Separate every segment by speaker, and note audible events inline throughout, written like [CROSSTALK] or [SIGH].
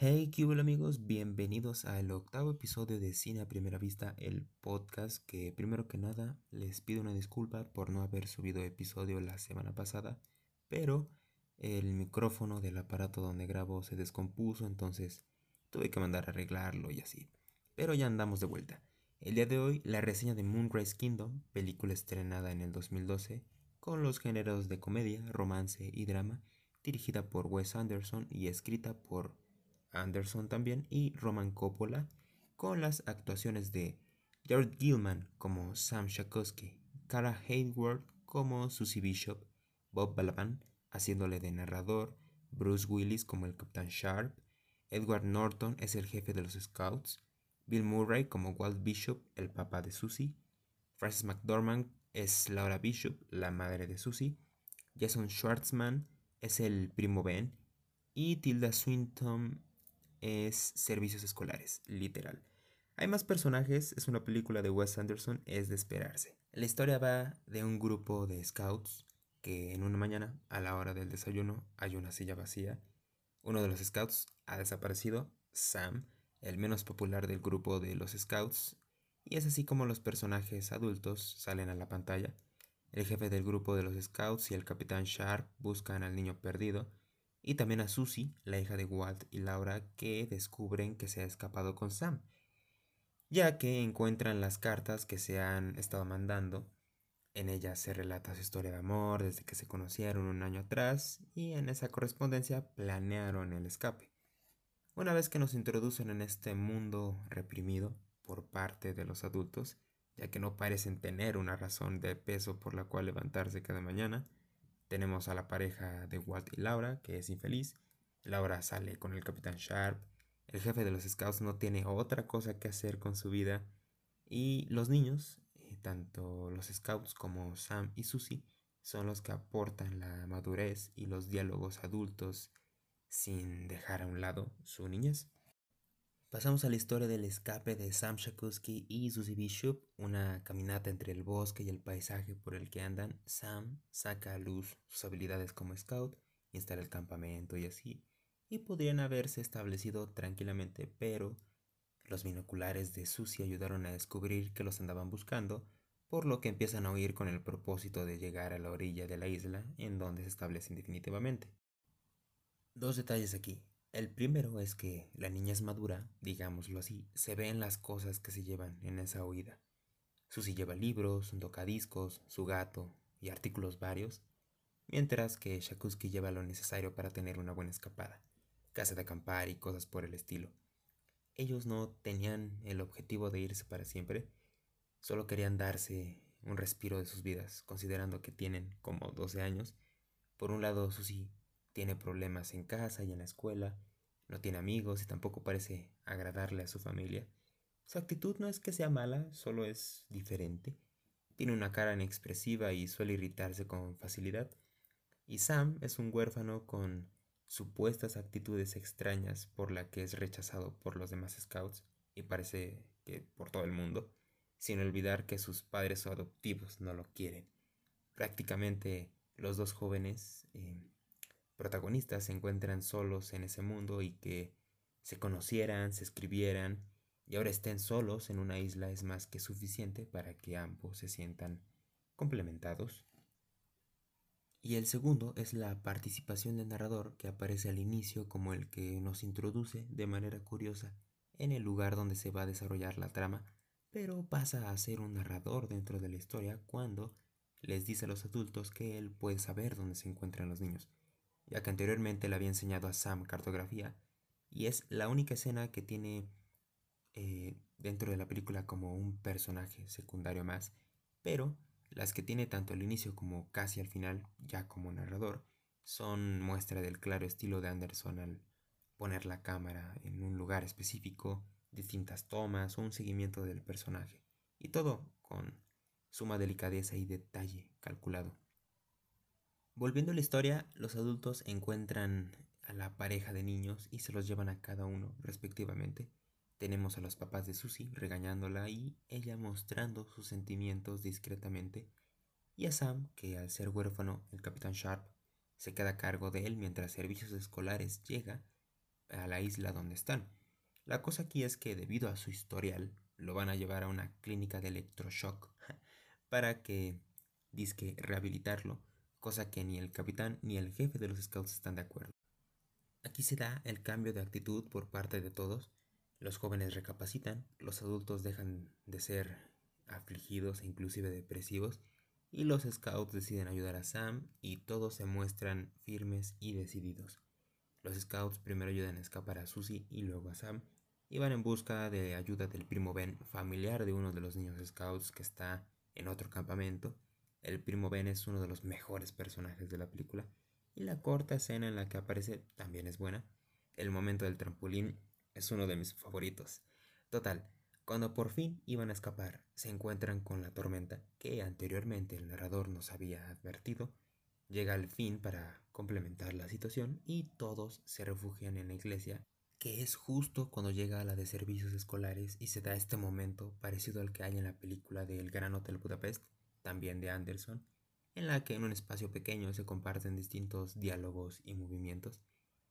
Speaker 1: Hey, ¿qué amigos? Bienvenidos al octavo episodio de Cine a Primera Vista, el podcast que primero que nada les pido una disculpa por no haber subido episodio la semana pasada, pero el micrófono del aparato donde grabo se descompuso, entonces tuve que mandar a arreglarlo y así. Pero ya andamos de vuelta. El día de hoy la reseña de Moonrise Kingdom, película estrenada en el 2012, con los géneros de comedia, romance y drama, dirigida por Wes Anderson y escrita por Anderson también y Roman Coppola, con las actuaciones de Jared Gilman como Sam Shakosky, Cara Hayward como Susie Bishop, Bob Balaban haciéndole de narrador, Bruce Willis como el Capitán Sharp, Edward Norton es el jefe de los Scouts, Bill Murray como Walt Bishop, el papá de Susie, Frances McDormand es Laura Bishop, la madre de Susie, Jason Schwartzman es el primo Ben y Tilda Swinton es servicios escolares, literal. Hay más personajes, es una película de Wes Anderson, es de esperarse. La historia va de un grupo de scouts que en una mañana, a la hora del desayuno, hay una silla vacía. Uno de los scouts ha desaparecido, Sam, el menos popular del grupo de los scouts, y es así como los personajes adultos salen a la pantalla. El jefe del grupo de los scouts y el capitán Sharp buscan al niño perdido, y también a Susie, la hija de Walt y Laura, que descubren que se ha escapado con Sam, ya que encuentran las cartas que se han estado mandando. En ellas se relata su historia de amor desde que se conocieron un año atrás y en esa correspondencia planearon el escape. Una vez que nos introducen en este mundo reprimido por parte de los adultos, ya que no parecen tener una razón de peso por la cual levantarse cada mañana, tenemos a la pareja de Walt y Laura, que es infeliz. Laura sale con el capitán Sharp. El jefe de los scouts no tiene otra cosa que hacer con su vida. Y los niños, eh, tanto los scouts como Sam y Susie, son los que aportan la madurez y los diálogos adultos sin dejar a un lado su niñez. Pasamos a la historia del escape de Sam Shakusky y Susie Bishop, una caminata entre el bosque y el paisaje por el que andan. Sam saca a luz sus habilidades como scout, instala el campamento y así, y podrían haberse establecido tranquilamente, pero los binoculares de Susie ayudaron a descubrir que los andaban buscando, por lo que empiezan a huir con el propósito de llegar a la orilla de la isla en donde se establecen definitivamente. Dos detalles aquí. El primero es que la niña es madura, digámoslo así, se ven las cosas que se llevan en esa huida. Susi lleva libros, un tocadiscos, su gato y artículos varios, mientras que Shakuski lleva lo necesario para tener una buena escapada, casa de acampar y cosas por el estilo. Ellos no tenían el objetivo de irse para siempre, solo querían darse un respiro de sus vidas, considerando que tienen como 12 años. Por un lado, Susi tiene problemas en casa y en la escuela, no tiene amigos y tampoco parece agradarle a su familia. Su actitud no es que sea mala, solo es diferente. Tiene una cara inexpresiva y suele irritarse con facilidad. Y Sam es un huérfano con supuestas actitudes extrañas por la que es rechazado por los demás scouts y parece que por todo el mundo, sin olvidar que sus padres o adoptivos no lo quieren. Prácticamente los dos jóvenes eh, protagonistas se encuentran solos en ese mundo y que se conocieran, se escribieran y ahora estén solos en una isla es más que suficiente para que ambos se sientan complementados. Y el segundo es la participación del narrador que aparece al inicio como el que nos introduce de manera curiosa en el lugar donde se va a desarrollar la trama, pero pasa a ser un narrador dentro de la historia cuando les dice a los adultos que él puede saber dónde se encuentran los niños ya que anteriormente le había enseñado a Sam cartografía, y es la única escena que tiene eh, dentro de la película como un personaje secundario más, pero las que tiene tanto al inicio como casi al final, ya como narrador, son muestra del claro estilo de Anderson al poner la cámara en un lugar específico, distintas tomas o un seguimiento del personaje, y todo con suma delicadeza y detalle calculado. Volviendo a la historia, los adultos encuentran a la pareja de niños y se los llevan a cada uno respectivamente. Tenemos a los papás de Susie regañándola y ella mostrando sus sentimientos discretamente. Y a Sam, que al ser huérfano, el capitán Sharp se queda a cargo de él mientras servicios escolares llega a la isla donde están. La cosa aquí es que debido a su historial, lo van a llevar a una clínica de electroshock [LAUGHS] para que disque rehabilitarlo, cosa que ni el capitán ni el jefe de los scouts están de acuerdo. Aquí se da el cambio de actitud por parte de todos. Los jóvenes recapacitan, los adultos dejan de ser afligidos e inclusive depresivos y los scouts deciden ayudar a Sam y todos se muestran firmes y decididos. Los scouts primero ayudan a escapar a Susie y luego a Sam y van en busca de ayuda del primo Ben, familiar de uno de los niños scouts que está en otro campamento. El primo Ben es uno de los mejores personajes de la película y la corta escena en la que aparece también es buena. El momento del trampolín es uno de mis favoritos. Total, cuando por fin iban a escapar, se encuentran con la tormenta que anteriormente el narrador nos había advertido. Llega al fin para complementar la situación y todos se refugian en la iglesia, que es justo cuando llega a la de servicios escolares y se da este momento parecido al que hay en la película de El Gran Hotel Budapest, también de Anderson, en la que en un espacio pequeño se comparten distintos diálogos y movimientos.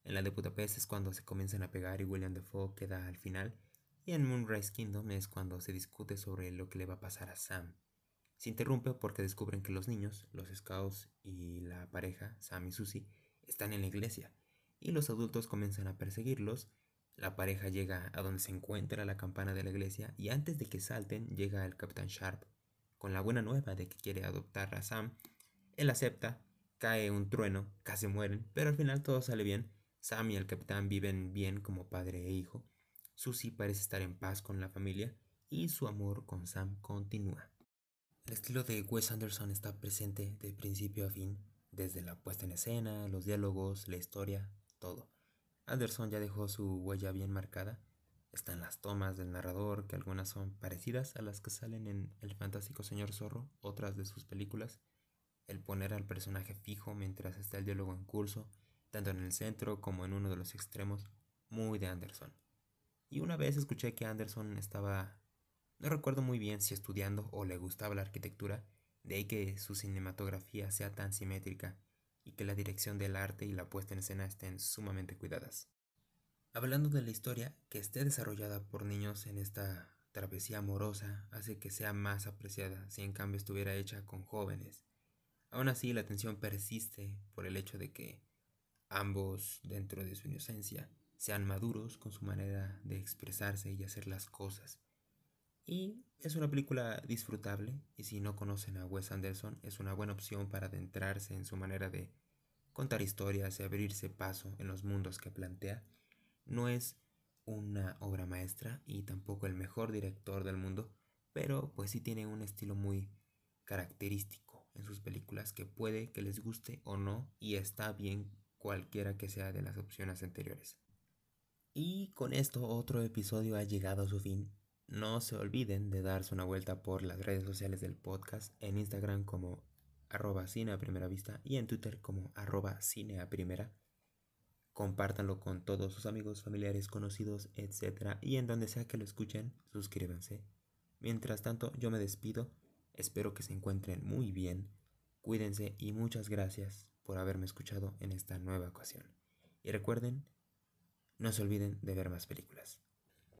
Speaker 1: En la de Budapest es cuando se comienzan a pegar y William Defoe queda al final, y en Moonrise Kingdom es cuando se discute sobre lo que le va a pasar a Sam. Se interrumpe porque descubren que los niños, los scouts y la pareja, Sam y Susie, están en la iglesia, y los adultos comienzan a perseguirlos. La pareja llega a donde se encuentra la campana de la iglesia y antes de que salten llega el capitán Sharp con la buena nueva de que quiere adoptar a Sam él acepta, cae un trueno, casi mueren, pero al final todo sale bien. Sam y el capitán viven bien como padre e hijo. Susie parece estar en paz con la familia y su amor con Sam continúa. El estilo de Wes Anderson está presente de principio a fin, desde la puesta en escena, los diálogos, la historia, todo. Anderson ya dejó su huella bien marcada. Están las tomas del narrador, que algunas son parecidas a las que salen en El fantástico señor zorro, otras de sus películas el poner al personaje fijo mientras está el diálogo en curso, tanto en el centro como en uno de los extremos, muy de Anderson. Y una vez escuché que Anderson estaba, no recuerdo muy bien si estudiando o le gustaba la arquitectura, de ahí que su cinematografía sea tan simétrica y que la dirección del arte y la puesta en escena estén sumamente cuidadas. Hablando de la historia, que esté desarrollada por niños en esta travesía amorosa hace que sea más apreciada si en cambio estuviera hecha con jóvenes Aún así, la tensión persiste por el hecho de que ambos, dentro de su inocencia, sean maduros con su manera de expresarse y hacer las cosas. Y es una película disfrutable y si no conocen a Wes Anderson es una buena opción para adentrarse en su manera de contar historias y abrirse paso en los mundos que plantea. No es una obra maestra y tampoco el mejor director del mundo, pero pues sí tiene un estilo muy característico en sus películas que puede que les guste o no y está bien cualquiera que sea de las opciones anteriores. Y con esto otro episodio ha llegado a su fin. No se olviden de darse una vuelta por las redes sociales del podcast, en Instagram como arroba cine a primera vista y en Twitter como arroba cine a primera. Compártanlo con todos sus amigos, familiares, conocidos, etc. Y en donde sea que lo escuchen, suscríbanse. Mientras tanto, yo me despido. Espero que se encuentren muy bien, cuídense y muchas gracias por haberme escuchado en esta nueva ocasión. Y recuerden, no se olviden de ver más películas.